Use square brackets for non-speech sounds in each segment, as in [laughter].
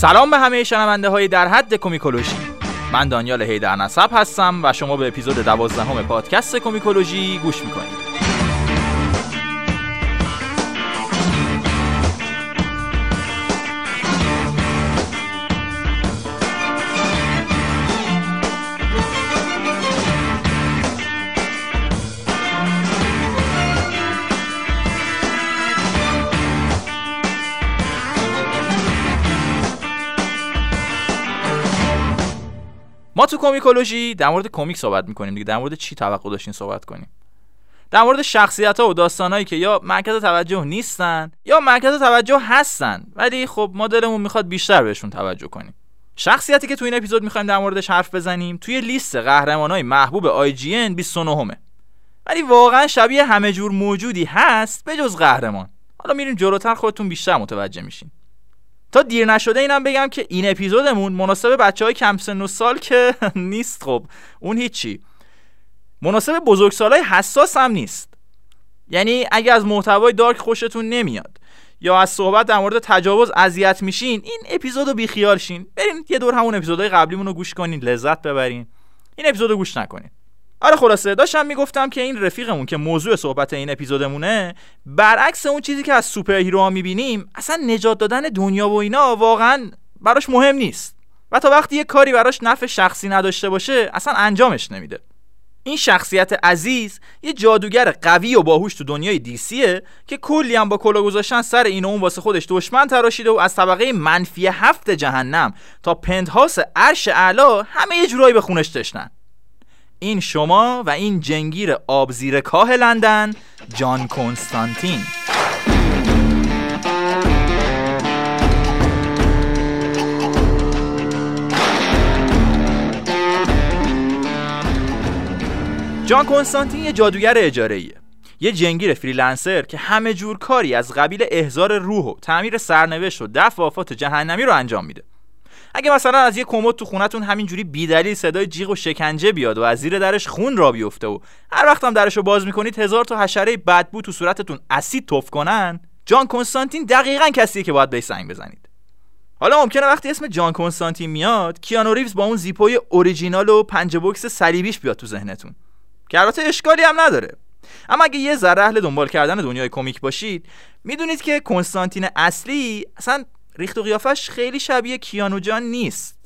سلام به همه شنونده های در حد کومیکولوژی. من دانیال هیدر نصب هستم و شما به اپیزود دوازدهم پادکست کومیکولوژی گوش می‌کنید. تو کومیکولوژی در مورد کمیک صحبت می‌کنیم دیگه در مورد چی توقع داشتین صحبت کنیم؟ در مورد شخصیت ها و داستانهایی که یا مرکز توجه نیستن یا مرکز توجه هستن ولی خب ما دلمون می‌خواد بیشتر بهشون توجه کنیم. شخصیتی که تو این اپیزود می‌خوایم در موردش حرف بزنیم توی لیست قهرمانای محبوب ان 29 همه ولی واقعا شبیه همه جور موجودی هست به جز قهرمان. حالا میریم جلوتر خودتون بیشتر متوجه میشین. تا دیر نشده اینم بگم که این اپیزودمون مناسب بچه های کم سن و سال که [laughs] نیست خب اون هیچی. مناسب بزرگسالای حساس هم نیست. یعنی اگه از محتوای دارک خوشتون نمیاد یا از صحبت در مورد تجاوز اذیت میشین این اپیزودو بیخیال شین. برین یه دور همون اپیزودهای قبلیمون رو گوش کنین لذت ببرین. این اپیزودو گوش نکنین. آره خلاصه داشتم می‌گفتم که این رفیقمون که موضوع صحبت این اپیزودمونه برعکس اون چیزی که از superhero می‌بینیم اصلا نجات دادن دنیا و اینا واقعا براش مهم نیست. و تا وقتی یه کاری براش نفع شخصی نداشته باشه اصلا انجامش نمیده. این شخصیت عزیز یه جادوگر قوی و باهوش تو دنیای DC یه که کلی هم با کلاه گذاشتن سر این و اون واسه خودش دشمن تراشیده و از طبقه منفی هفت جهنم تا penthouse عرش اعلا همه یه جورایی به خونش تشنن. این شما و این جنگیر آبزیر کاه لندن جان کنستانتین جان کنستانتین یه جادوگر اجاره ایه. یه جنگیر فریلنسر که همه جور کاری از قبیل احزار روح و تعمیر سرنوشت و دفع آفات جهنمی رو انجام میده اگه مثلا از یه کمد تو خونتون همینجوری بیدلیل صدای جیغ و شکنجه بیاد و از زیر درش خون را بیفته و هر وقت هم درش رو باز می‌کنید هزار تا حشره بدبو تو صورتتون اسید توف کنن. جان کنستانتین دقیقا کسیه که باید بهش سنگ بزنید. حالا ممکنه وقتی اسم جان کنستانتین میاد کیانو ریوز با اون زیپوی اوریجینال و پنج بوکس صلیبیش بیاد تو ذهنتون. که البته اشکالی هم نداره. اما اگه یه ذره اهل دنبال کردن دنیای کمیک باشید می‌دونید که کنستانتین اصلی اصلا ریخت و قیافش خیلی شبیه کیانو جان نیست.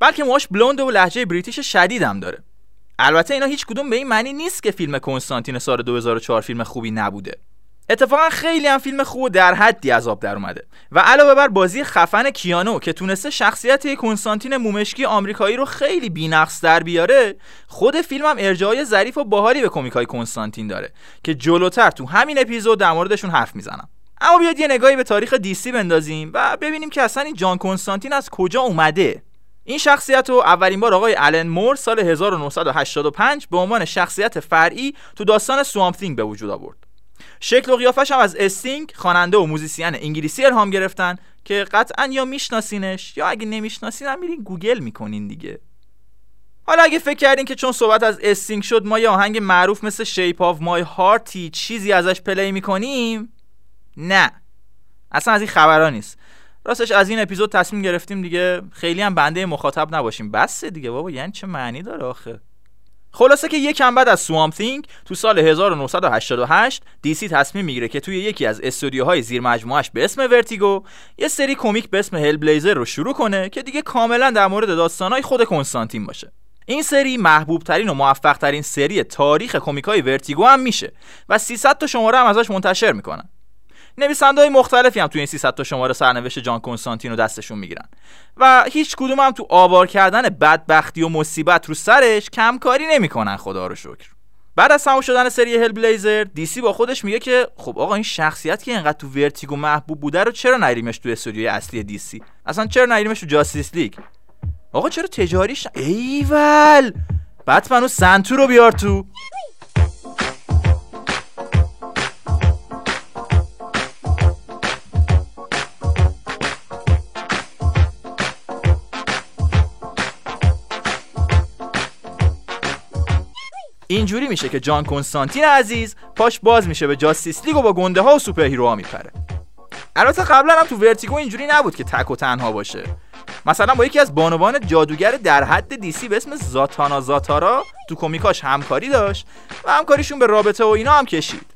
بلکه موهاش بلوند و لحجه بریتیش شدید هم داره. البته اینا هیچ کدوم به این معنی نیست که فیلم کنستانتین سال 2004 فیلم خوبی نبوده. اتفاقا خیلی هم فیلم خوب در حدی عذاب در اومده. و علاوه بر بازی خفن کیانو که تونسته شخصیت کنستانتین مومشکی آمریکایی رو خیلی بی‌نقص در بیاره خود فیلم هم ارجاعای ظریف و باحالی به کمیکای کنستانتین داره که جلوتر تو همین اپیزود در موردشون حرف می‌زنم. اما بیاید یه نگاهی به تاریخ DC بندازیم و ببینیم که اصلا این جان کنستانتین از کجا اومده. این شخصیت رو اولین بار آقای آلن مور سال 1985 به عنوان شخصیت فرعی تو داستان Swamp Thing به وجود آورد. شکل و قیافش هم از استینگ خواننده و موزیسین انگلیسی الهام گرفتن که قطعا یا میشناسینش یا اگه نمی‌شناسین هم میرین گوگل می‌کنین دیگه. حالا اگه فکر کردین که چون صحبت از استینگ شد ما یه آهنگ معروف مثل Shape of My Heart ی چیزی ازش play می‌کنیم نه. اصلا از این خبرها نیست. راستش از این اپیزود تصمیم گرفتیم دیگه خیلی هم بنده مخاطب نباشیم. بس دیگه بابا یعنی چه معنی داره آخه؟ خلاصه که یکم بعد از Swamp Thing تو سال 1988 DC تصمیم می‌گیره که توی یکی از استودیوهای زیر مجموعش به اسم Vertigo یه سری کمیک به اسم Hellblazer رو شروع کنه که دیگه کاملا در مورد داستانهای خود کنستانتین باشه. این سری محبوب ترین و موفق ترین سری تاریخ کمیک های Vertigo هم میشه و 300 تا شماره هم ازش منتشر می‌کنن. نویسنده های مختلفی هم توی این 300 تا شماره سرنوشت جان کنستانتین رو دستشون می‌گیرن. و هیچ کدوم هم تو آوار کردن بدبختی و مصیبت رو سرش کمکاری نمی‌کنن خدا رو شکر. بعد از تمام شدن سری Hellblazer DC با خودش میگه که خب آقا این شخصیت که اینقدر تو Vertigo محبوب بوده رو چرا نبریمش تو استودیوی اصلی DC اصلا چرا نبریمش تو Justice League آقا چرا تجاریش ایول! بتمن و سنتو رو بیار تو. اینجوری میشه که جان کنستانتین عزیز پاش باز میشه به جاستیس لیگ و با گنده ها و سوپر هیروها میپره. البته قبلا هم تو ورتیگو اینجوری نبود که تک و تنها باشه. مثلا با یکی از بانوان جادوگر در حد دیسی به اسم زاتانا زاتارا تو کمیکاش همکاری داشت و همکاریشون به رابطه و اینا هم کشید.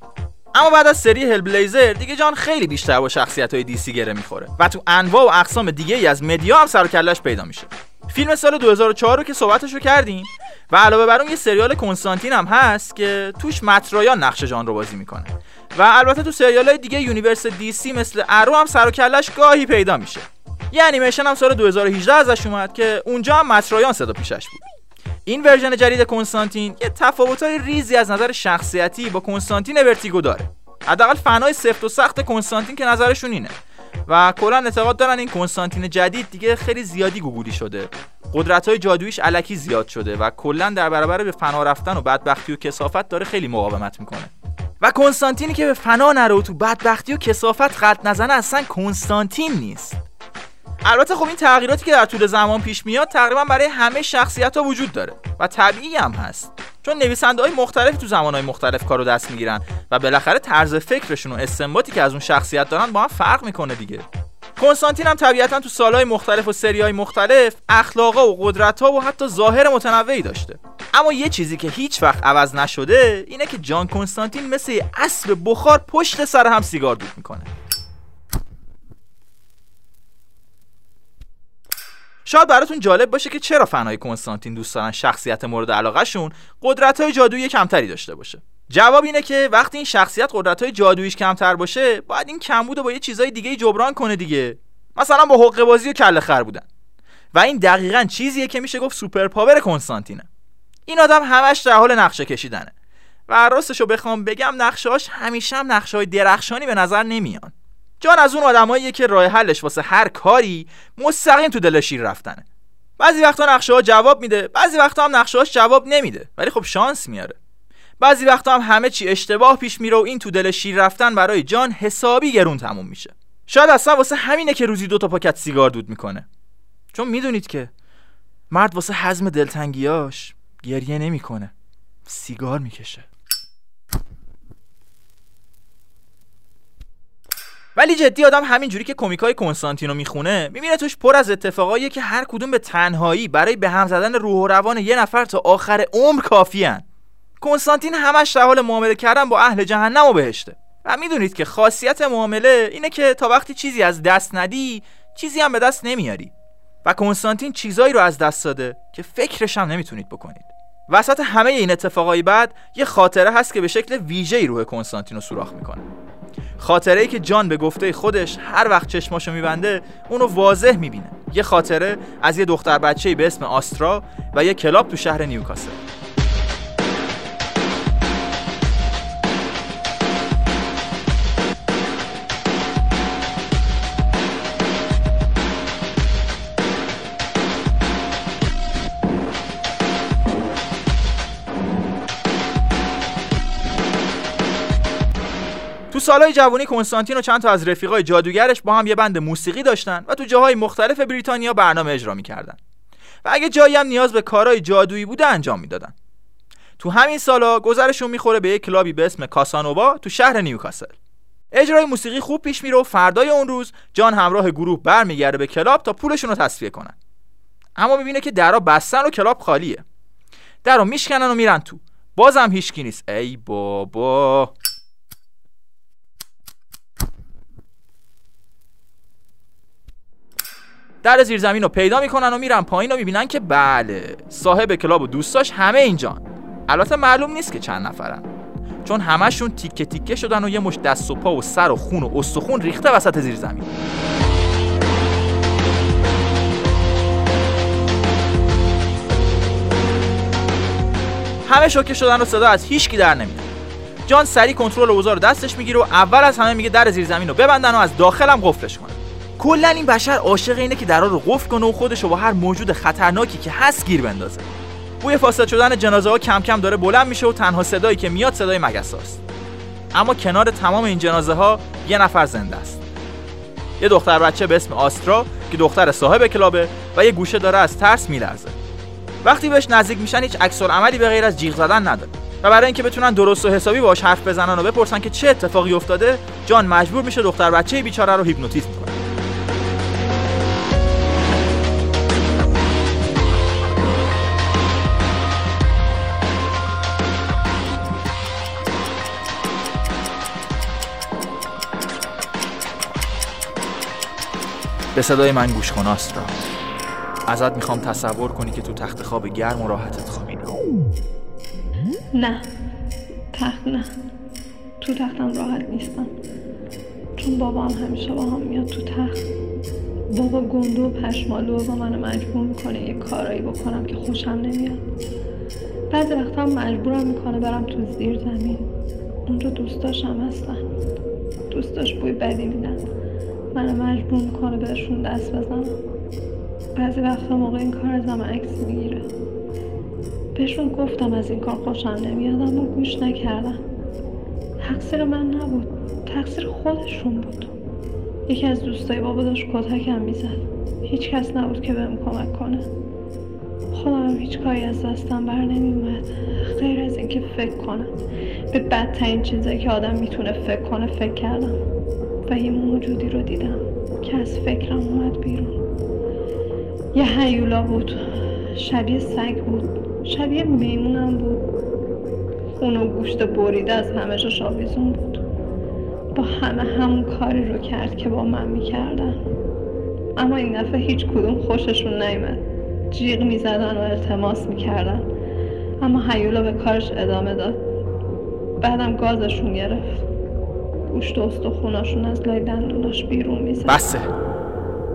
اما بعد از سری هل بلیزر دیگه جان خیلی بیشتر با شخصیت های دیسی گره می‌خوره و تو انواع و اقسام دیگه ای از مدیا هم سر کلش پیدا میشه. فیلم سال 2004 رو که صحبتش رو کردیم و علاوه بر اون یه سریال کنستانتین هم هست که توش مترایان نقش جان رو بازی می‌کنه. و البته تو سریال های دیگه universe DC مثل Arrow هم سر و کلش گاهی پیدا میشه. یه انیمیشن هم سال 2018 ازش اومد که اونجا هم مت رایان صدا پیشش بود. این version جدید کنستانتین یه تفاوت‌های ریزی از نظر شخصیتی با کنستانتین Vertigo داره. حداقل فنای سفت و سخت کنستانتین که نظرشون اینه. و کلا اعتقاد دارن این کنستانتین جدید دیگه خیلی زیادی گوگولی شده. قدرت های جادویش الکی زیاد شده و کلا در برابر به فنا رفتن و بدبختی و کثافت داره خیلی مقاومت می‌کنه. و کنستانتینی که به فنا نره و تو بدبختی و کسافت قد نزنه اصلا کنستانتین نیست. البته خب این تغییراتی که در طول زمان پیش میاد تقریبا برای همه شخصیت ها وجود داره و طبیعی هم هست. چون نویسنده های مختلفی تو زمان های مختلف کارو دست می‌گیرن و بالاخره طرز فکرشون و استنباطی که از اون شخصیت دارن با هم فرق می‌کنه دیگه. کنستانتین هم طبیعتا تو سالهای مختلف و سری های مختلف اخلاقا و قدرت ها و حتی ظاهر متنوعی داشته. اما یه چیزی که هیچ وقت عوض نشده اینه که جان کنستانتین مثل اسب بخار پشت سر هم سیگار دود می‌کنه. شاید براتون جالب باشه که چرا فنای کنستانتین دوست دارن شخصیت مورد علاقهشون قدرت های جادویی کمتری داشته باشه؟ جواب اینه که وقتی این شخصیت قدرت های جادوییش کمتر باشه باید این کمبود با یه چیزای دیگه جبران کنه دیگه. مثلا با حقه بازی و کله خر بودن. و این دقیقا چیزیه که میشه گفت سوپر پاور کنستانتینه. این آدم همش در حال نقشه کشیدنه. و راستشو بخوام بگم نقشهاش همیشه هم نقشه های درخشانی به نظر نمیان. جان از اون آدماییه که راه حلش واسه هر کاری مستقیم تو دل شیر رفتنه. بعضی وقتا نقشه ها جواب میده بعضی وقتا هم نقشه هاش جواب نمیده ولی خب شانس میاره. بعضی وقتا هم همه چی اشتباه پیش میره و این تو دل شیر رفتن برای جان حسابی گرون تموم میشه. شاید اصلا واسه همینه که روزی دو تا پاکت سیگار دود می‌کنه. چون می‌دونید که مرد واسه حزم دلتنگیاش گریه نمی‌کنه. سیگار می‌کشه. ولی جدی آدم همینجوری که کمیکای کنستانتینو می‌خونه می‌بینه توش پر از اتفاقایی که هر کدوم به تنهایی برای به هم زدن روح و روان یه نفر تا آخر عمر کافیان کنستانتین همش در حال معامله کردن با اهل جهنم و بهشته. و می‌دونید که خاصیت معامله اینه که تا وقتی چیزی از دست ندی چیزی هم به دست نمیاری. و کنستانتین چیزایی رو از دست داده که فکرش هم نمی‌تونید بکنید. وسط همه این اتفاقای بعد یه خاطره هست که به شکل ویژه‌ای روح کنستانتین رو سوراخ می‌کنه. خاطره ای که جان به گفته خودش هر وقت چشماشو میبنده اونو واضح می‌بینه. یه خاطره از یه دختر بچه‌ای به اسم آسترا و یه کلاب تو شهر نیوکاسل. تو سالهای جوانی کنستانتین و چند تا از رفیقای جادوگرش با هم یه band موسیقی داشتن و تو جاهای مختلف بریتانیا برنامه اجرا می‌کردن. و اگه جایی هم نیاز به کارهای جادویی بوده انجام می‌دادن. تو همین سالا گذرشون می‌خوره به یک club ی به اسم کاسانووا تو شهر نیوکاسل. اجرای موسیقی خوب پیش میره و فردای اون روز جان همراه گروه برمیگرده به club تا پولشون رو تسویه کنن. اما می‌بینه که درا بستن و club خالیه. درو میشکنن و میرن تو. بازم هیچکی نیست. ای بابا. در زیرزمین رو پیدا می‌کنن و میرن پایین و می‌بینن که بله صاحب کلاب و دوستاش همه اینجان البته معلوم نیست که چند نفرن. چون همشون تیکه تیکه شدن و یه مش دست و پا و سر و خون و استخون ریخته وسط زیر زمین. همه شوکه شدن و صدا از هیچکی در نمیاد. جان سری کنترل اوضاع رو دستش می‌گیره و اول از همه میگه در زیر زمین رو ببندن و از داخل هم قفلش کنن. کلا این بشر عاشق اینه که درا رو قفل کنه و خودش رو با هر موجود خطرناکی که هست گیر بندازه. بوی فاسد شدن جنازه ها کم کم داره بلند میشه و تنها صدایی که میاد صدای مگس هاست. اما کنار تمام این جنازه ها یه نفر زنده است. یه دختر بچه به اسم آسترا که دختر صاحب کلابه و یه گوشه داره از ترس میلرزه. وقتی بهش نزدیک میشن هیچ عکس عملی به غیر از جیغ زدن نداره و برای اینکه بتونن درست و حسابی باهاش حرف بزنن و بپرسن که چه اتفاقی افتاده جان مجبور میشه دختر بچه بیچاره رو هیپنوتیزم به صدای من گوش کن آسترا. ازت می‌خوام تصور کنی که تو تخت خواب گرم و راحتت خوابیدی نه. تخت نه. تو تختم راحت نیستم. چون بابا هم همیشه با هم میاد تو تخت. بابا گندو و پشمالو و منو مجبور می‌کنه یه کارایی بکنم که خوشم نمیاد. بعضی وقتا هم مجبورم می‌کنه برم تو زیر زمین. اونجا دوستاشم هستن. دوستاش بوی بدی میدن. منو مجبور می‌کنه بهشون دست بزنم. بعضی وقتا موقع این کار ازم عکس می‌گیره. بهشون گفتم از این کار خوشم نمیاد اما گوش نکردم تقصیر من نبود تقصیر خودشون بود. یکی از دوستای بابا داشت کتکم می‌زد. هیچ کس نبود که بهم کمک کنه. خودم هیچ کاری از دستم بر نمیومد غیر از اینکه فکر کنم. به بدترین چیزایی که آدم می‌تونه فکر کنه فکر کردم. و یه موجودی رو دیدم که از فکرم اومد بیرون. یه هیولا بود. شبیه سگ بود. شبیه میمونم بود. خون و گوشت بریده از همه جاش آویزون بود. با همه همون کاری رو کرد که با من می‌کردن. اما این دفعه هیچ کدوم خوششون نیمد جیغ می‌زدن و التماس می‌کردن. اما هیولا به کارش ادامه داد. بعدم گازشون گرفت. گوشت و استخوناشون از لای دندوناش بیرون می‌زد بسه.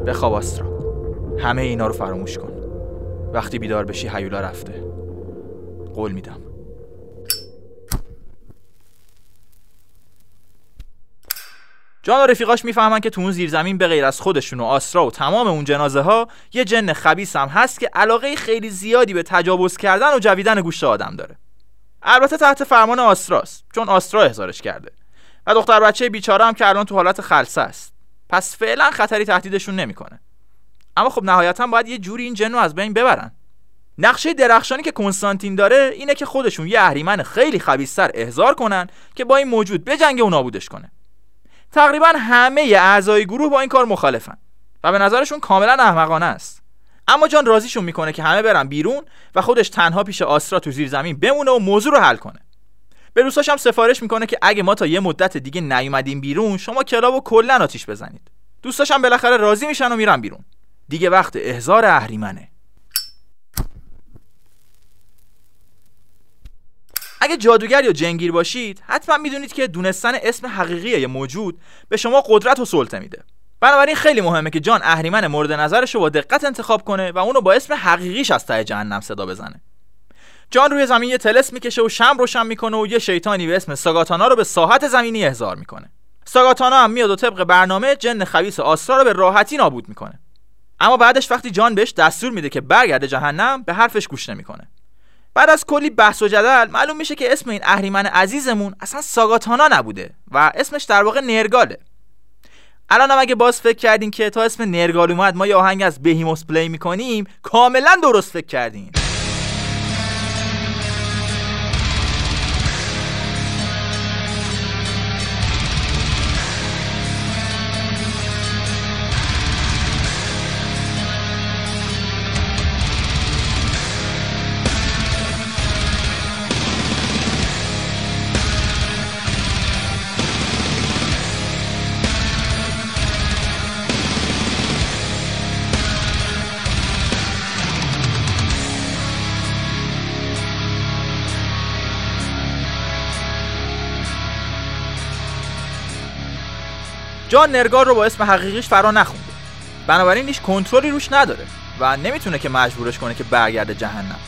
بخواب آسترا. همه اینا رو فراموش کن. وقتی بیدار بشی هیولا رفته. قول میدم. جان و رفیقاش می‌فهمن که تو اون زیرزمین به غیر از خودشون و آسرا و تمام اون جنازه ها یه جن خبیس هم هست که علاقه خیلی زیادی به تجاوز کردن و جویدن گوشت آدم داره. البته تحت فرمان آستراست چون آسترا احضارش کرده. و دختر بچه بیچاره هم که الان تو حالت خلصه است. پس فعلا خطری تهدیدشون نمی‌کنه. اما خب نهایتا باید یه جوری این جن رو از بین ببرن. نقشه درخشانی که کنستانتین داره اینه که خودشون یه اهریمن خیلی خبیثتر احضار کنن که با این موجود جنگ و نابودش کنه. تقریبا همه اعضای گروه با این کار مخالفن و به نظرشون کاملا احمقانه است. اما جان راضیشون می‌کنه که همه برن بیرون و خودش تنها پیش آسرا تو زیر زمین بمونه و موضوع رو حل کنه. به دوستاش هم سفارش می‌کنه که اگه ما تا یه مدت دیگه نیومدیم بیرون شما کلاب و کلا آتیش بزنید. دوستاش هم بالاخره راضی میشن و میرن بیرون. دیگه وقت احضار اهریمنه. اگه جادوگر یا جنگیر باشید حتما می‌دونید که دونستن اسم حقیقی یه موجود به شما قدرت و سلطه میده. بنابراین خیلی مهمه که جان اهریمن مورد نظرش رو با دقت انتخاب کنه و اونو با اسم حقیقیش از ته جهنم صدا بزنه. جان روی زمین یه تلس می‌کشه و شم روشن می‌کنه و یه شیطانی به اسم ساگاتانا رو به ساحت زمینی احضار می‌کنه. ساگاتانا هم میاد و طبق برنامه جن خبیث آسرا رو به راحتی نابود می‌کنه. اما بعدش وقتی جان بهش دستور میده که برگرده جهنم به حرفش گوش نمی‌کنه. بعد از کلی بحث و جدل معلوم میشه که اسم این اهریمن عزیزمون اصلا ساگاتانا نبوده و اسمش در واقع نرگاله. الان هم اگه باز فکر کردین که تا اسم نرگال اومد ما یه آهنگ از بهیموس پلی می‌کنیم کاملا درست فکر کردین. جان نرگار رو با اسم حقیقیش فرا نخونده. بنابراین هیچ کنترلی روش نداره و نمی‌تونه که مجبورش کنه که برگرده جهنم.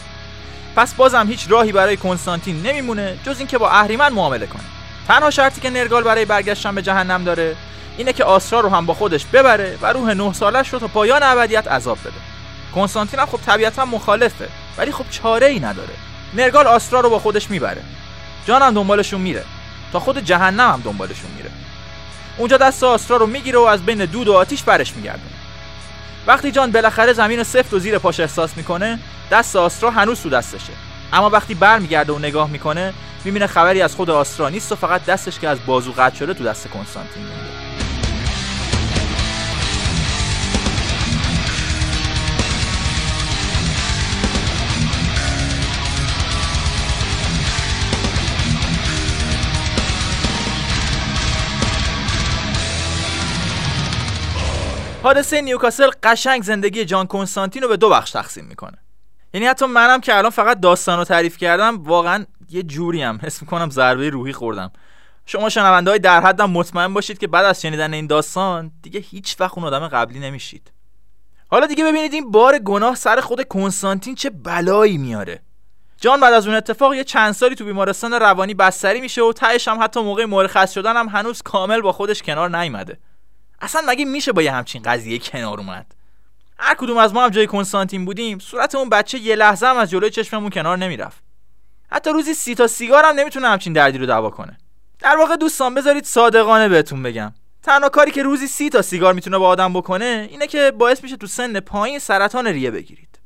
پس بازم هیچ راهی برای کنستانتین نمیمونه جز اینکه با اهریمن معامله کنه. تنها شرطی که نرگال برای برگشتن به جهنم داره اینه که آسرا رو هم با خودش ببره و روح نه سالش رو تا پایان ابدیت عذاب بده. کنستانتین هم خب طبیعتا مخالفه ولی خب چاره ای نداره. نرگال آسرا رو با خودش می‌بره. جان هم دنبالشون میره. تا خود جهنم هم دنبالشون میره. اونجا دست آسرا رو می‌گیره و از بین دود و آتیش برش میگردونه. وقتی جان بالاخره زمین سفت و زیر پاش احساس می‌کنه دست آسرا هنوز تو دستشه. اما وقتی برمیگرده و نگاه می‌کنه می‌بینه خبری از خود آسرا نیست و فقط دستش که از بازو قطع شده تو دست کنستانتین حادثه نیوکاسل قشنگ زندگی جان کنستانتین رو به دو بخش تقسیم می‌کنه. یعنی حتی منم که الان فقط داستان رو تعریف کردم واقعا یه جوری هم حس می‌کنم ضربه روحی خوردم. شما شنونده های در حدم مطمئن باشید که بعد از شنیدن این داستان دیگه هیچ وقت اون آدم قبلی نمیشید. حالا دیگه ببینید این بار گناه سر خود کنستانتین چه بلایی میاره. جان بعد از اون اتفاق یه چند سالی تو بیمارستان روانی بستری میشه و تهش هم حتی موقع مرخص شدن هم هنوز کامل با خودش کنار نیومده اصلا مگه میشه با یه همچین قضیه کنار اومد؟ هر کدوم از ما هم جای کنستانتین بودیم صورت اون بچه یه لحظه هم از جلوی چشممون کنار نمی‌رفت. حتی روزی سی تا سیگار هم نمی‌تونه همچین دردی رو دوا کنه. در واقع دوستان بذارید صادقانه بهتون بگم. تنها کاری که روزی سی تا سیگار می‌تونه با آدم بکنه اینه که باعث میشه تو سن پایین سرطان ریه بگیرید.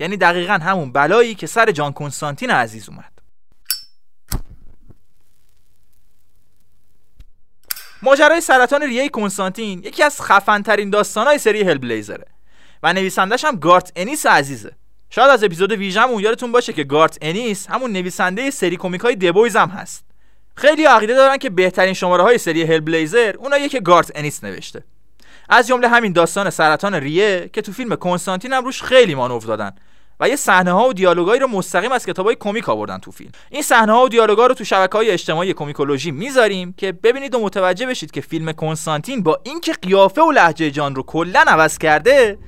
یعنی دقیقا همون بلایی که سر جان کنستانتین عزیز اومد. ماجرای سرطان ریه کنستانتین یکی از خفنترین داستانهای سری Hellblazer ه و نویسندش هم گارت انیس عزیزه. شاید از اپیزود ویژمون یادتون باشه که گارت انیس همون نویسنده سری کمیک های The Boys هم هست. خیلیا عقیده دارن که بهترین شماره های سری Hellblazer اونایی که گارت انیس نوشته. از جمله همین داستان سرطان ریه که تو فیلم کنستانتین هم روش خیلی مانور دادن. و یه صحنه ها و دیالوگایی رو مستقیم از کتابای کمیک آوردن تو فیلم. این صحنه ها و دیالوگا رو تو شبکه های اجتماعی کمیکولوژی می‌ذاریم که ببینید و متوجه بشید که فیلم کنستانتین با اینکه قیافه و لهجه جان رو کلا عوض کرده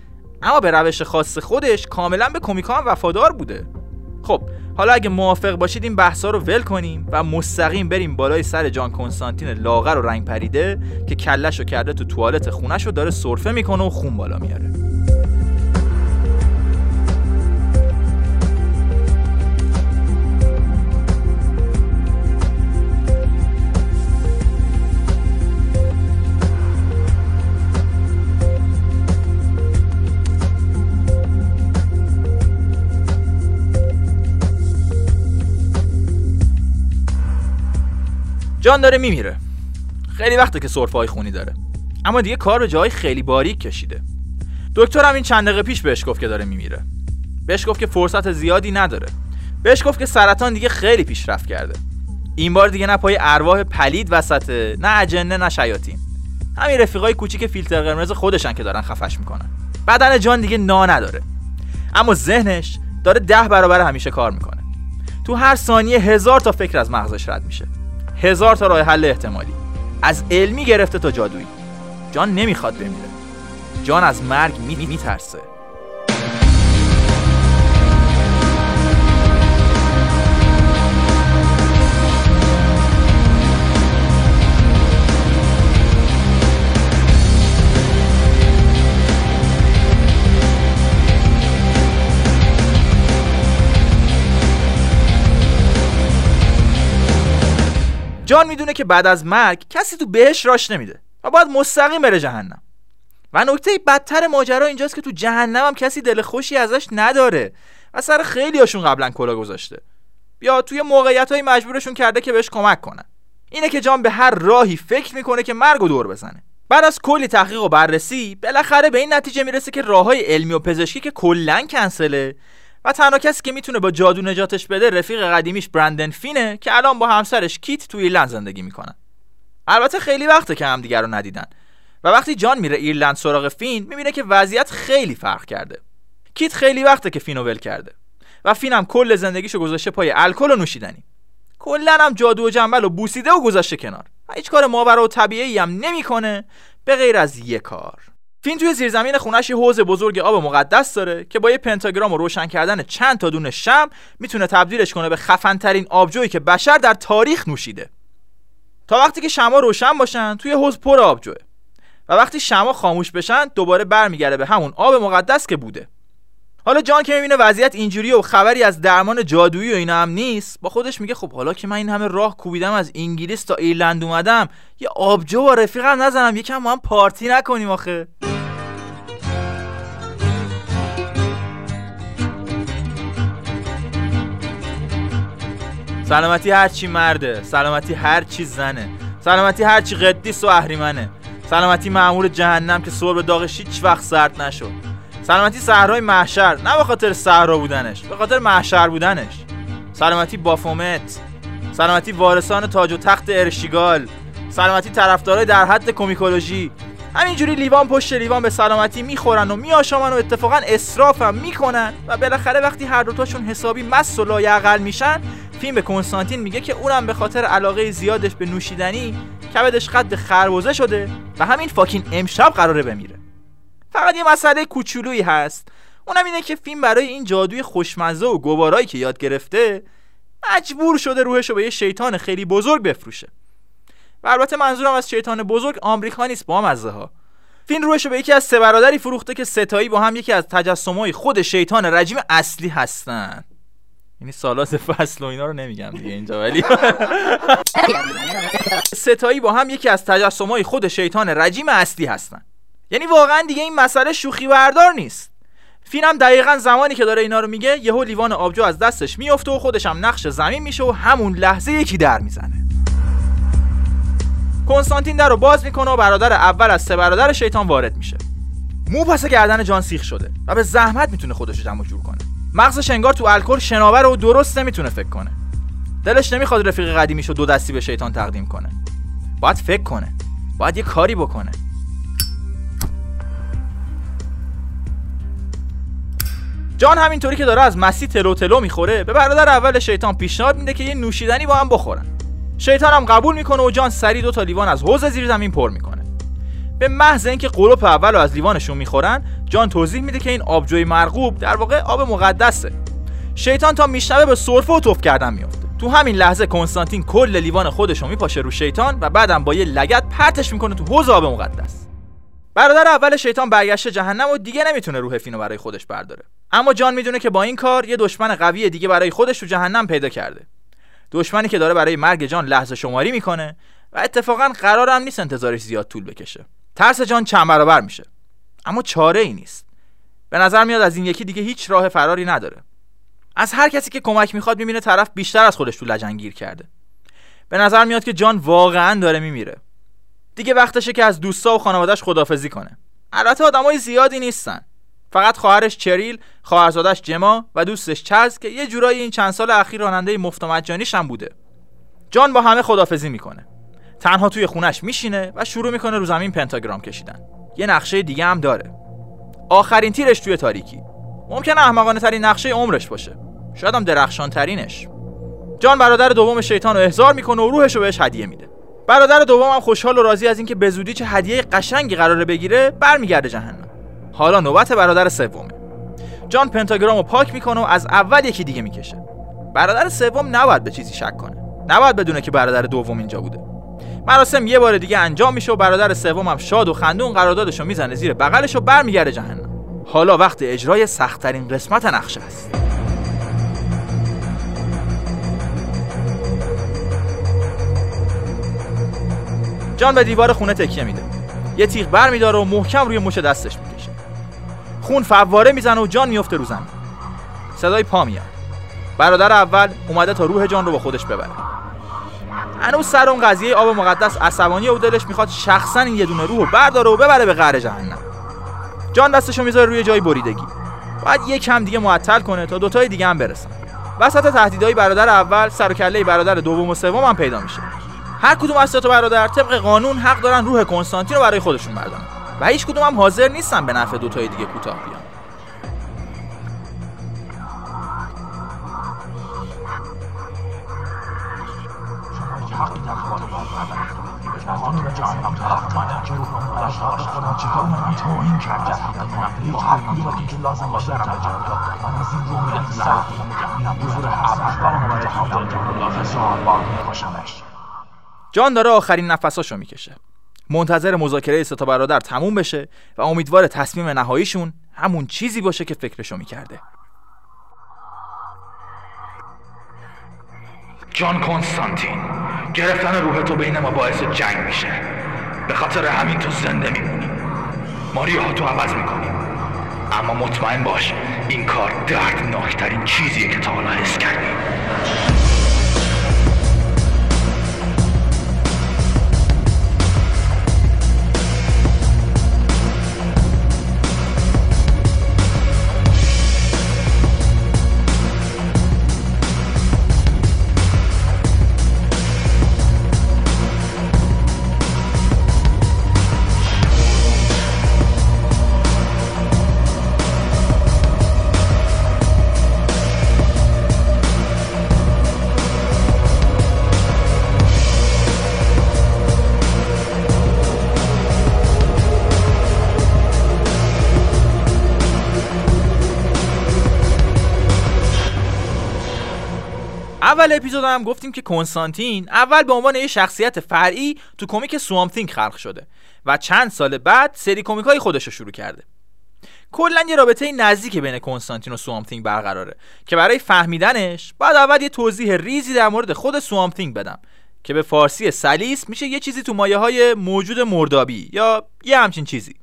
اما به روش خاص خودش کاملا به کمیکا هم وفادار بوده. خب حالا اگه موافق باشید این بحثا رو ول کنیم و مستقیم بریم بالای سر جان کنستانتین لاغر و رنگ پریده که کلش رو کرده تو توالت خونش رو داره سرفه می‌کنه و خون بالا میاره. جان داره میمیره. خیلی وقته که سرفه خونی داره. اما دیگه کار به جای خیلی باریک کشیده. دکتر هم این چند دقیقه پیش بهش گفت که داره میمیره. بهش گفت که فرصت زیادی نداره. بهش گفت که سرطان دیگه خیلی پیشرفت کرده. این بار دیگه نه پای ارواح پلید وسطه نه اجنه نه شیاطین. همین رفیقای کوچیک فیلتر قرمز خودشن که دارن خفش می‌کنن. بدن جان دیگه نا نداره. اما ذهنش داره ده برابر همیشه کار می‌کنه. تو هر ثانیه هزار تا فکر از مغزش رد میشه. هزار تا راه حل احتمالی. از علمی گرفته تا جادویی. جان نمی‌خواد بمیره. جان از مرگ می میترسه. جان می‌دونه که بعد از مرگ کسی تو بهش راش نمیده و باید مستقیم بره جهنم. و نکته بدتر ماجرا اینجاست که تو جهنم هم کسی دل خوشی ازش نداره و سر خیلی هاشون قبلا کلا گذاشته. یا توی موقعیت های مجبورشون کرده که بهش کمک کنن. اینه که جان به هر راهی فکر می‌کنه که مرگ و دور بزنه. بعد از کلی تحقیق و بررسی بالاخره به این نتیجه می‌رسه که راه های علمی و پزشکی که کلا کنسله و تنها کسی که می‌تونه با جادو نجاتش بده رفیق قدیمیش برندن فینه که الان با همسرش کیت تو ایرلند زندگی می‌کنن البته خیلی وقته که همدیگر رو ندیدن. و وقتی جان میره ایرلند سراغ فین می‌بینه که وضعیت خیلی فرق کرده. کیت خیلی وقته که فینو ول کرده. و فین هم کل زندگیشو گذاشته پای الکل و نوشیدنی. کلا هم جادو و جنبل و بوسیده و گذاشته کنار. هیچ کار ماورا و طبیعی هم نمی‌کنه به غیر از یه کار. فین توی زیرزمین خونش یه حوض بزرگ آب مقدس داره که با یه پنتاگرام و روشن کردن چند تا دونه شم می‌تونه تبدیلش کنه به خفنترین آبجویی که بشر در تاریخ نوشیده. تا وقتی که شما روشن باشن توی حوض پر آبجوه و وقتی شما خاموش بشن دوباره برمیگرده به همون آب مقدس که بوده. حالا جان که می‌بینه وضعیت اینجوری و خبری از درمان جادویی و اینا هم نیست با خودش میگه خب حالا که من این همه راه کوبیدم از انگلیس تا ایرلند اومدم یه آبجو و رفیقم نزنم یکم ما هم پارتی نکنیم آخه. سلامتی هرچی مرده سلامتی هرچی زنه سلامتی هرچی قدیس و اهریمنه سلامتی معمور جهنم که سر به داغش هیچ وقت سرد نشد. سلامتی صحرای محشر نه به خاطر صحرا بودنش به خاطر محشر بودنش. سلامتی بافومت سلامتی وارثان تاج و تخت ارشیگال سلامتی طرفدارای در حد کمیکولوژی همینجوری لیوان پشت لیوان به سلامتی می‌خورن و میآشامن و اتفاقا اسرافم می‌کنن و بالاخره وقتی هر دوتاشون حسابی مست و لایعقل میشن فیلم به کنستانتین میگه که اونم به خاطر علاقه زیادش به نوشیدنی کبدش قد خربزه شده و همین فاکین امشب قراره بمیره. فقط یه مسئله کوچولویی هست. اونم اینه که فیلم برای این جادوی خوشمزه و گوارایی که یاد گرفته مجبور شده روحش رو به یه شیطان خیلی بزرگ بفروشه. و البته منظورم از شیطان بزرگ آمریکا نیست با مزه ها فیلم روش رو به یکی از سه برادری فروخته که ستایی با هم یکی از تجسمهای خود شیطان رجیم اصلی هستن. یعنی سالات فصل و اینا رو نمیگم دیگه اینجا ولی [laughs] ستایی با هم یکی از تجسمهای خود شیطان رجیم اصلی هستن. یعنی واقعا دیگه این مسئله شوخی بردار نیست. فیلم دقیقا زمانی که داره اینا رو میگه یهو لیوان آبجو از دستش میفته و خودش هم نقش زمین میشه و همون لحظه یکی در می‌زنه. کنستانتین در رو باز می‌کنه و برادر اول از سه برادر شیطان وارد میشه. مو پس گردن جان سیخ شده و به زحمت می‌تونه خودش رو جمع جور کنه. مغزش انگار تو الکل شناور و درست نمی‌تونه فکر کنه. دلش نمی‌خواد رفیق قدیمیشو دو دستی به شیطان تقدیم کنه. باید فکر کنه. باید یه کاری بکنه. جان همینطوری که داره از مسی تلو تلو می‌خوره به برادر اول شیطان پیشنهاد میده که یه نوشیدنی با هم بخورن. شیطان هم قبول می‌کنه و جان سری دو تا لیوان از حوض زیر زمین پر می‌کنه. به محض اینکه قلوپ اول رو از لیوانشون می‌خورن جان توضیح میده که این آبجوی مرغوب در واقع آب مقدسه. شیطان تا میشنوه به سرفه و توف کردن میفته تو همین لحظه کنستانتین کل لیوان خودش رو میپاشه رو شیطان و بعدم با یه لگت پرتش می‌کنه تو حوض آب مقدس. برادر اول شیطان برگشته جهنم و دیگه نمی‌تونه روح فینو برای خودش برداره. اما جان می‌دونه که با این کار یه دشمن قوی دیگه برای خودش تو جهنم پیدا کرده. دشمنی که داره برای مرگ جان لحظه شماری می‌کنه و اتفاقا قرارم نیست انتظارش زیاد طول بکشه. ترس جان چند برابر میشه. اما چاره ای نیست. به نظر میاد از این یکی دیگه هیچ راه فراری نداره. از هر کسی که کمک می‌خواد می‌بینه طرف بیشتر از خودش تو لجن گیر کرده. به نظر میاد که جان واقعا داره میمیره. دیگه وقتشه که از دوستا و خانوادهش خدافزی کنه. البته آدمای زیادی نیستن. فقط خواهرش چریل خواهرزادش جما و دوستش چز که یه جورایی این چند سال اخیر راننده مفت و مجانیش هم بوده. جان با همه خدافزی می‌کنه. تنها توی خونش میشینه و شروع می‌کنه رو زمین پنتاگرام کشیدن. یه نقشه دیگه هم داره. آخرین تیرش توی تاریکی. ممکنه احمقانه ترین نقشه عمرش باشه. شاید هم درخشان ترینش جان برادر دوم شیطان رو احضار می‌کنه و روحش رو بهش هدیه میده. برادر دوم هم خوشحال و راضی از اینکه به زودی چه هدیه قشنگی قراره بگیره برمیگرده جهنم. حالا نوبت برادر سومه. جان پنتاگرام رو پاک می‌کنه و از اول یکی دیگه می‌کشه. برادر سوم نباید به چیزی شک کنه. نباید بدونه که برادر دوم اینجا بوده. مراسم یه بار دیگه انجام میشه و برادر سوم هم شاد و خندون قراردادشو می‌زنه زیر بغلش و برمیگرده جهنم. حالا وقت اجرای سختترین قسمت نقشه است. جان به دیوار خونه تکیه میده. یه تیغ بر میداره و محکم روی مش دستش می‌کشه خون فواره می‌زنه و جان میفته رو زمین. صدای پا میاد. برادر اول اومده تا روح جان رو با خودش ببره. هنوز سر اون قضیه آب مقدس عصبانی و دلش می‌خواد شخصا این یه دونه روح رو برداره و ببره به قعر جهنم. جان دستشو می‌ذاره روی جای بریدگی. باید یه کم دیگه معطل کنه تا دوتای دیگه هم برسن. وسط تهدیدهای برادر اول سر و کله برادر دوم و سوم هم پیدا میشه. هر کدوم از تا برادر طبق قانون حق دارن روح کنستانتین رو برای خودشون بردارن. و هیچ کدوم هم حاضر نیستن به نفع دوتای دیگه کوتاه بیان. جان داره آخرین نفساشو می‌کشه. منتظر مذاکره ستا برادر تموم بشه و امیدوار تصمیم نهاییشون همون چیزی باشه که فکرشو می‌کرده. جان کنستانتین گرفتن روح تو بین ما باعث جنگ میشه. به خاطر همین تو زنده میمونی. ماریا تو عوض می‌کنی. اما مطمئن باش این کار دردناکترین چیزیه که تا حالا حس کردی. اول اپیزود هم گفتیم که کنستانتین اول به عنوان یه شخصیت فرعی تو کمیک سوام خلق شده و چند سال بعد سری کمیک های خودش رو شروع کرده. کلا یه رابطه نزدیک بین کنستانتین و سوامثینگ برقراره که برای فهمیدنش بعد اول یه توضیح ریزی در مورد خود سوامثینگ بدم که به فارسی سلیس میشه یه چیزی تو مایه های موجود مردابی یا یه همچین چیزی.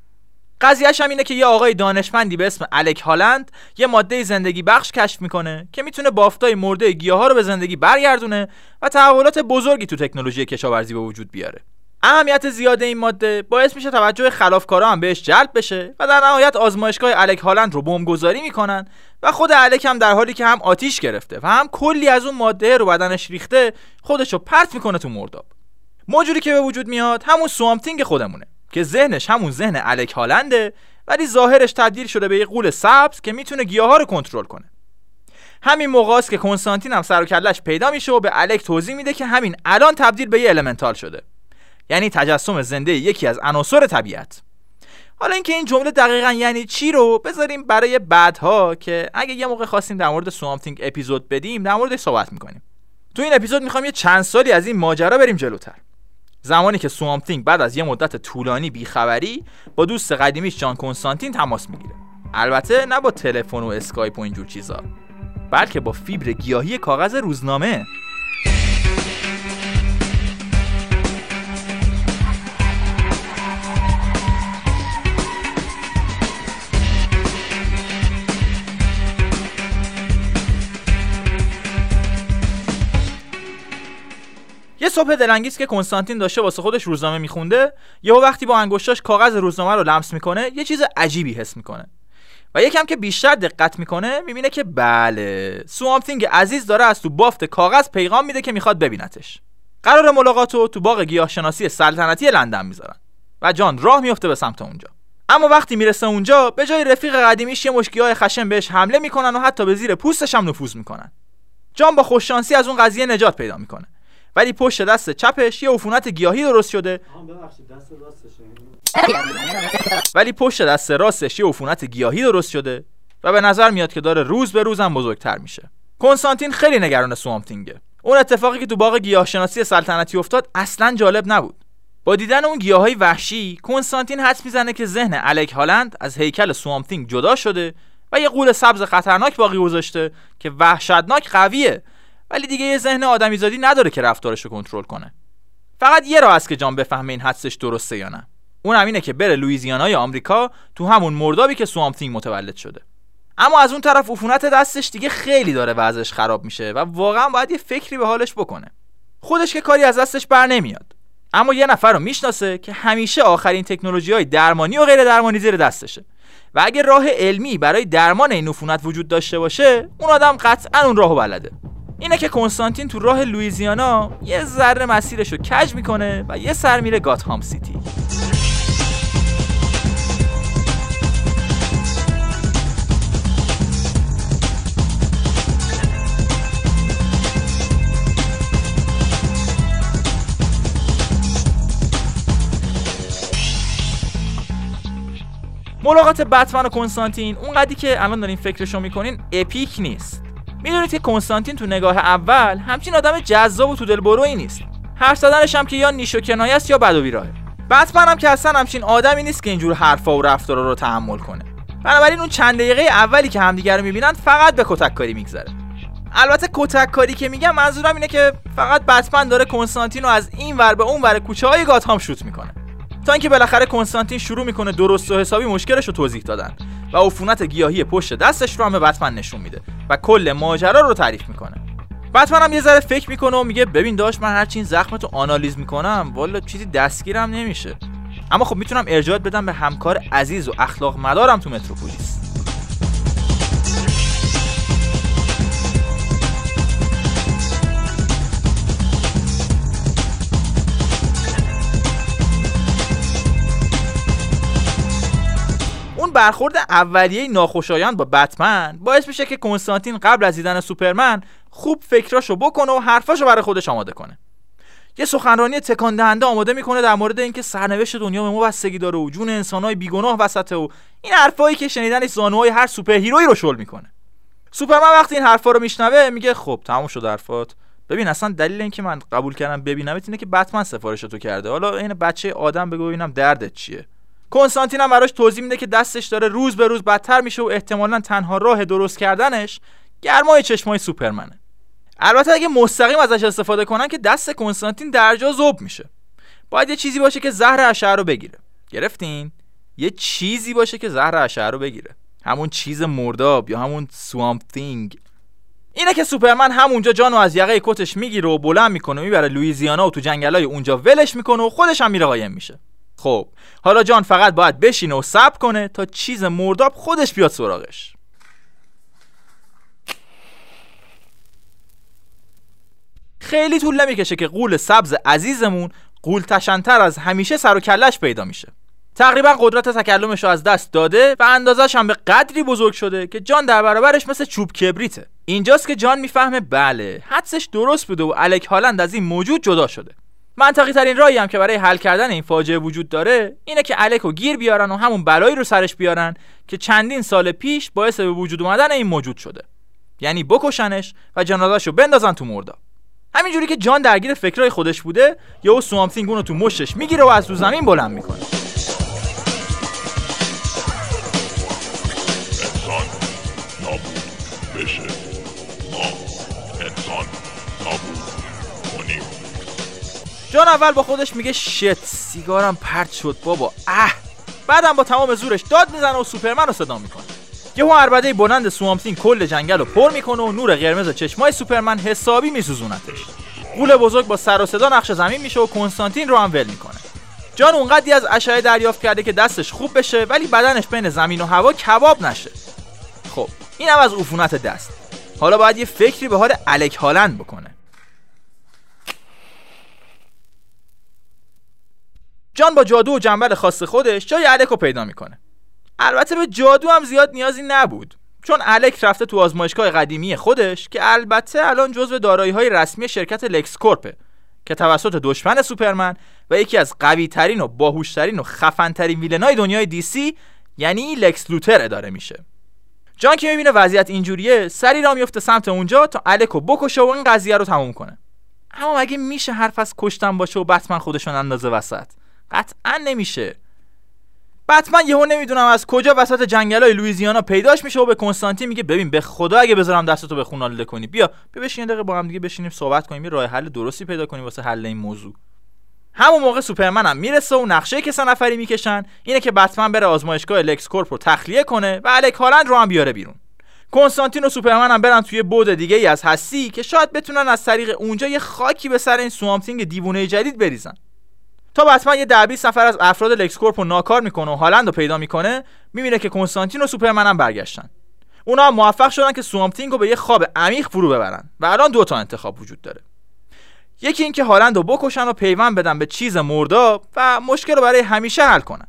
قضیهش هم اینه که یه آقای دانشمندی به اسم الک هالند یه ماده زندگی بخش کشف می‌کنه که می‌تونه بافتای مرده گیاه ها رو به زندگی برگردونه و تحولات بزرگی تو تکنولوژی کشاورزی به وجود بیاره. اهمیت زیاد این ماده باعث میشه توجه خلافکارا هم بهش جلب بشه و در نهایت آزمایشگاه الک هالند رو بمبگذاری می‌کنن و خود الک هم در حالی که هم آتیش گرفته و هم کلی از اون ماده رو بدنش ریخته خودش رو پرت می‌کنه تو مرداب. موجودی که به وجود میاد همون سوامتینگ خودمونه. که ذهنش همون ذهن الک هالنده ولی ظاهرش تبدیل شده به یه قول سبز که می‌تونه گیاها رو کنترل کنه. همین موقع است که کنستانتین هم سر و کلش پیدا میشه و به الک توضیح میده که همین الان تبدیل به یه المنتال شده. یعنی تجسم زنده یکی از عناصر طبیعت. حالا اینکه این جمله دقیقا یعنی چی رو بذاریم برای بعدها که اگه یه موقع خواستیم در مورد سوامتینگ اپیزود بدیم در موردش صحبت می‌کنیم. تو این اپیزود می‌خوام یه چند سالی از این ماجرا بریم جلوتر. زمانی که سوامتینگ بعد از یه مدت طولانی بیخبری با دوست قدیمیش جان کنستانتین تماس می‌گیره. البته نه با تلفن و اسکایپ و اینجور چیزا بلکه با فیبر گیاهی کاغذ روزنامه. یه صبح دلانگیز که کنستانتین داشته واسه خودش روزنامه میخونده یهو وقتی با انگشتاش کاغذ روزنامه رو لمس می‌کنه یه چیز عجیبی حس می‌کنه. و یکم که بیشتر دقت می‌کنه می‌بینه که بله سوامتینگ عزیز داره از تو بافت کاغذ پیغام میده که می‌خواد ببینتش. قرار ملاقات رو تو باغ گیاهشناسی سلطنتی لندن می‌ذارن. و جان راه میفته به سمت اونجا. اما وقتی می‌رسه اونجا به جای رفیق قدیمیش یه مشکیای خشن بهش حمله می‌کنن و حتی به زیر پوستش هم نفوذ می‌کنن. جان با خوششانسی از اون قضیه نجات پیدا می‌کنه. ولی پشت دست چپش یه عفونت گیاهی درست شده. ولی پشت دست راستش یه عفونت گیاهی درست شده و به نظر میاد که داره روز به روزم بزرگتر میشه. کنستانتین خیلی نگران سوامتینگه اون اتفاقی که تو باغ گیاهشناسی سلطنتی افتاد اصلا جالب نبود. با دیدن اون گیاهای وحشی کنستانتین حدس می‌زنه که ذهن الک هالند از هیکل سوامتینگ جدا شده و یه قول سبز خطرناک باقی گذاشته که وحشتناک قویه. ولی دیگه یه ذهن آدمیزادی نداره که رفتارش رو کنترل کنه. فقط یه راه است که جان بفهمه این حدسش درسته یا نه. اون همینه که بره لویزیانای آمریکا تو همون مردابی که سوامتینگ متولد شده. اما از اون طرف عفونت دستش دیگه خیلی داره وضعش خراب میشه و واقعا باید یه فکری به حالش بکنه. خودش که کاری از دستش بر نمیاد. اما یه نفر رو می‌شناسه که همیشه آخرین تکنولوژی های درمانی و غیر درمانی زیر دستشه. و اگه راه علمی برای درمان این عفونت وجود داشته باشه اون آدم قطعا اون راهو بلده. اینه که کنستانتین تو راه لویزیانا یه ذره مسیرش رو کج می‌کنه و یه سر میره گاتهام سیتی. ملاقات بتمن و کنستانتین اونقدی که الان دارین فکرشو می‌کنین اپیک نیست. می‌دونید که کنستانتین تو نگاه اول همچین آدم جذاب و تو دلبرویی نیست. حرف زدنش هم که یا نیش و کنایه است یا بد و بیراهه بتمن هم که اصلا همچین آدمی نیست که اینجور حرفا و رفتارا رو تحمل کنه. بنابراین اون چند دقیقه اولی که همدیگه رو می‌بینن فقط به کتک کاری میگذره. البته کتک کاری که میگم منظورم اینه که فقط بتمن داره کنستانتین رو از این ور به اون ور کوچه های گاتهام شوت می‌کنه. تا اینکه بالاخره کنستانتین شروع می‌کنه درست و حسابی مشکلش رو توضیح دادن و عفونت گیاهی پشت دستش رو هم به بتمن نشون میده و کل ماجرا رو تعریف می‌کنه. بتمن هم یه ذره فکر می‌کنه و میگه ببین داشت من هرچی این زخمتو آنالیز می‌کنم والا چیزی دستگیرم نمیشه. اما خب می‌تونم ارجاعت بدم به همکار عزیز و اخلاق مدارم تو متروپولیس. برخورد اولیه ناخوشایند با بتمن باعث میشه که کنستانتین قبل از دیدن سوپرمن خوب فکراشو بکنه و حرفاشو برای خودش آماده کنه. یه سخنرانی تکان دهنده آماده می‌کنه در مورد اینکه سرنوشت دنیا به ما بستگی داره و جون انسانهای بیگناه وسطه و این حرفایی که شنیدنش زانوهای هر سوپر رو شل می‌کنه. سوپرمن وقتی این حرفا رو میشنوه میگه خب تموم شد حرفات. ببین اصلا دلیل اینکه من قبول کردم ببینم اینه که بتمن سفارش تو کرده. حالا این بچه آدم بگو ببینم دردت چیه. کنستانتین هم براش توضیح میده که دستش داره روز به روز بدتر میشه و احتمالا تنها راه درست کردنش گرمای چشمای سوپرمنه. البته اگه مستقیم ازش استفاده کنن که دست کنستانتین درجا زوب میشه. باید یه چیزی باشه که زهر اشعه رو بگیره. گرفتین؟ یه چیزی باشه که زهر اشعه رو بگیره. همون چیز مرداب یا همون سوامپ thing. اینه که سوپرمن همونجا جانو از یقه کتش می‌گیره و بلند می‌کنه و می‌بره لویزیانا و تو جنگلای اونجا ولش می‌کنه و خودش هم میره قایم میشه. خب حالا جان فقط باید بشینه و صبر کنه تا چیز مرداب خودش بیاد سراغش. خیلی طول نمی‌کشه که قول سبز عزیزمون قول تشنتر از همیشه سر و کلش پیدا میشه. تقریبا قدرت تکلمش رو از دست داده و اندازش هم به قدری بزرگ شده که جان در برابرش مثل چوب کبریته. اینجاست که جان می‌فهمه بله حدسش درست بوده و الک هالند از این موجود جدا شده. منطقی ترین راهی هم که برای حل کردن این فاجعه وجود داره اینه که الک رو گیر بیارن و همون بلایی رو سرش بیارن که چندین سال پیش باعث به وجود اومدن این موجود شده. یعنی بکشنش و جنازش رو بندازن تو مردا. همینجوری که جان درگیر فکرای خودش بوده یهو سوامثینگ اون رو تو مشتش می‌گیره و از رو زمین بلند می‌کنه. جان اول با خودش میگه شت سیگارم پرت شد بابا. اه. بعدم با تمام زورش داد می‌زنه و سوپرمن رو صدا می‌کنه. یهو عربده بلند سوامتین کل جنگل رو پر می‌کنه و نور قرمز چشمای سوپرمن حسابی میسوزونتش. قول بزرگ با سر و صدا نقش زمین میشه و کنستانتین رو هم ول می‌کنه. جان اونقدی از اشعه دریافت کرده که دستش خوب بشه ولی بدنش بین زمین و هوا کباب نشه. خب اینم از عفونت دست. حالا باید یه فکری به حال الک هالند بکنه. جان با جادو و جنبل خاص خودش جای الک رو پیدا می‌کنه. البته به جادو هم زیاد نیازی نبود چون الک رفته تو آزمایشگاه قدیمی خودش که البته الان جزو دارایی های رسمی شرکت لکس کورپه که توسط دشمن سوپرمن و یکی از قوی ترین و باهوشترین و خفن ترین ویلنای دنیای دی سی یعنی لکس لوتر اداره میشه. جان که می‌بینه وضعیت اینجوریه سری را میفته سمت اونجا تا الکو بکشه و این قضیه رو تموم کنه. اما مگه میشه حرف از کشتن باشه و بتمن خودشون اندازه وسط؟ قطعا نمیشه. بتمن یهو نمی‌دونم از کجا وسط جنگلای لوئیزیانا پیداش میشه و به کنستانتین میگه ببین به خدا اگه بذارم دستتو به خون آلوده کنی بیا بیا بشین دقیقه با هم دیگه بشینیم صحبت کنیم یه راه حل درستی پیدا کنیم واسه حل این موضوع. همون موقع سوپرمن هم می‌رسه و نقشه که سه نفری می‌کشن اینه که بتمن بره آزمایشگاه لکس کورپ رو تخلیه کنه و الک هالند رو هم بیاره بیرون. کنستانتین و سوپرمن هم برن توی بعد دیگه ای از هستی که شاید بتونن از طریق اونجا یه خاکی به سر این Swamp Thing دیوونه جدید بریزن. تا بتمن یه ده بیست نفر از افراد LexCorp رو ناکار می‌کنه و هالند رو پیدا می‌کنه می‌بینه که کنستانتین و سوپرمن هم برگشتن. اونا هم موفق شدن که Swamp Thing رو به یه خواب عمیق فرو ببرن و الان دو تا انتخاب وجود داره. یکی اینکه هالند رو بکشن و پیوند بدن به چیز مرداب و مشکل رو برای همیشه حل کنن.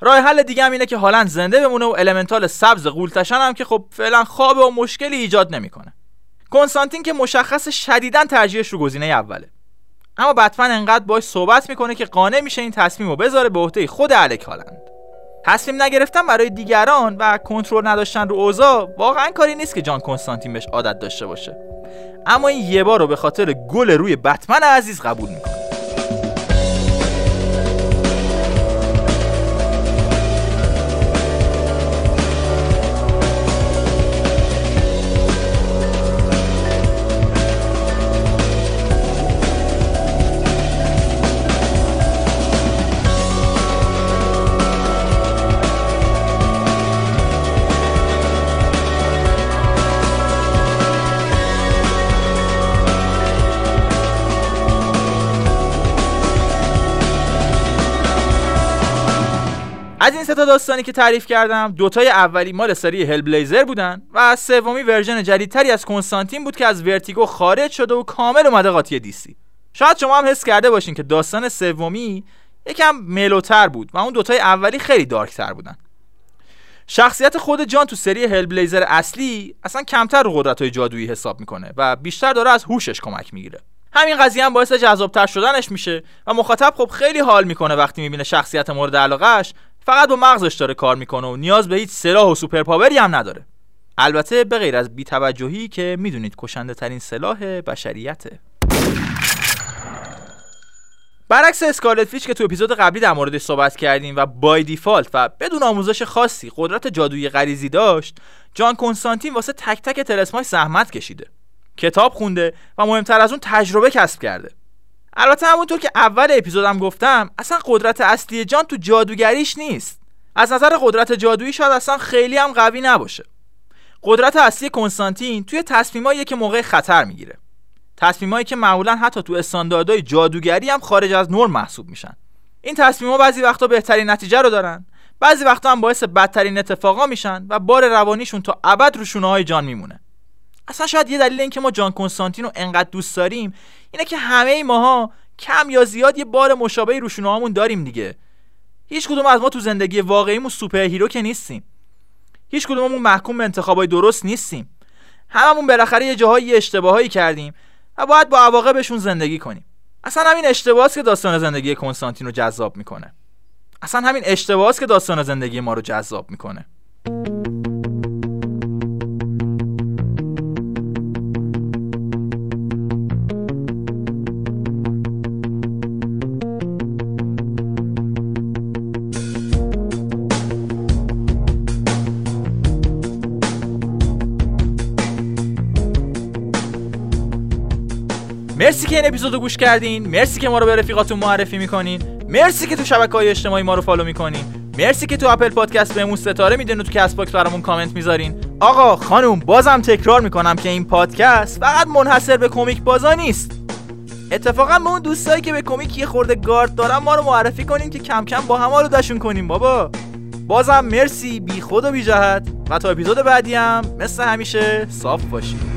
راه حل دیگه هم اینه که هالند زنده بمونه و المنتال سبز قولتشن هم که خب فعلا خواب و مشکلی ایجاد نمی‌کنه. کنستانتین که مشخص شدیدا ترجیحش رو گزینه اوله. اما بتمن انقدر باش صحبت می‌کنه که قانع میشه این تصمیم رو بذاره به عهده خود الک هالند. تصمیم نگرفتن برای دیگران و کنترل نداشتن رو اوضاع واقعا کاری نیست که جان کنستانتین بهش عادت داشته باشه. اما این یه بار رو به خاطر گل روی بتمن عزیز قبول می‌کنه این ستا داستانی که تعریف کردم. دوتای اولی مال سری Hellblazer بودن و سومی version جدیدتری از کنستانتین بود که از Vertigo خارج شده و کامل اومده قاطی DC. شاید شما هم حس کرده باشین که داستان سومی یکم mellow تر بود و اون دوتای اولی خیلی dark تر بودن. شخصیت خود جان تو سری Hellblazer اصلی اصلا کمتر رو قدرت های جادویی حساب می‌کنه و بیشتر داره از هوشش کمک می‌گیره. همین قضیه هم باعث جذابتر شدنش میشه و مخاطب خب خیلی حال می‌کنه وقتی می‌بینه شخصیت مورد علاقهش فقط با مغزش داره کار می‌کنه و نیاز به هیچ سلاح و سوپر پاوری هم نداره. البته به غیر از بیتوجهی که می‌دونید کشنده ترین سلاح بشریته برعکس اسکارلت فیچ که تو اپیزود قبلی در موردش صحبت کردیم و بای دیفالت و بدون آموزش خاصی قدرت جادویی غریزی داشت جان کنستانتین واسه تک تک تلسمای زحمت کشیده. کتاب خونده و مهمتر از اون تجربه کسب کرده. البته همونطور که اول اپیزودم گفتم اصلا قدرت اصلی جان تو جادوگریش نیست. از نظر قدرت جادویی شاید اصلا خیلی هم قوی نباشه. قدرت اصلی کنستانتین توی تصمیمایی که موقع خطر می‌گیره. تصمیمایی که معمولا حتی تو استانداردهای جادوگری هم خارج از نرم محسوب میشن. این تصمیمها بعضی وقتا بهترین نتیجه رو دارن. بعضی وقتا هم باعث بدترین اتفاقا میشن و بار روانیشون تا ابد رو شونه های جان میمونه. اصلا شاید یه دلیل اینکه ما جان کنستانتین رو انقدر دوست داریم اینه که همه ماها کم یا زیاد یه بار مشابهی رو شونه داریم دیگه. هیچ کدوم از ما تو زندگی واقعیمون superhero که نیستیم. هیچ کدوممون محکوم به انتخابای درست نیستیم. هممون بالاخره یه جاهایی اشتباهایی کردیم و باید با عواقبشون زندگی کنیم. اصلا همین اشتباهاست که داستان زندگی کنستانتین رو جذاب می‌کنه. اصلا همین اشتباهاست که داستان زندگی ما رو جذاب می‌کنه. مرسی که این اپیزود گوش کردین. مرسی که ما رو به رفیقاتون معرفی می‌کنین. مرسی که تو شبکه های اجتماعی ما رو follow می‌کنین. مرسی که تو Apple Podcast بهمون ستاره میدین و تو Castbox برامون کامنت می‌ذارین. آقا خانوم بازم تکرار می‌کنم که این پادکست فقط منحصر به کمیک بازا نیست. اتفاقا به اون دوستایی که به کمیک یه خورده گارد دارن ما رو معرفی کنین که کم کم با هم آدمشون کنیم بابا. بازم مرسی بی خود و بی جهت. و تا اپیزود بعدی هم مثل همیشه صاف باشید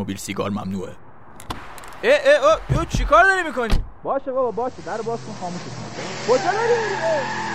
تو موبیل سیگار ممنوعه. اه اه اه چیکار داری می‌کنی؟ باشه بابا باشه. در باز کن خاموشش کن. کجا داری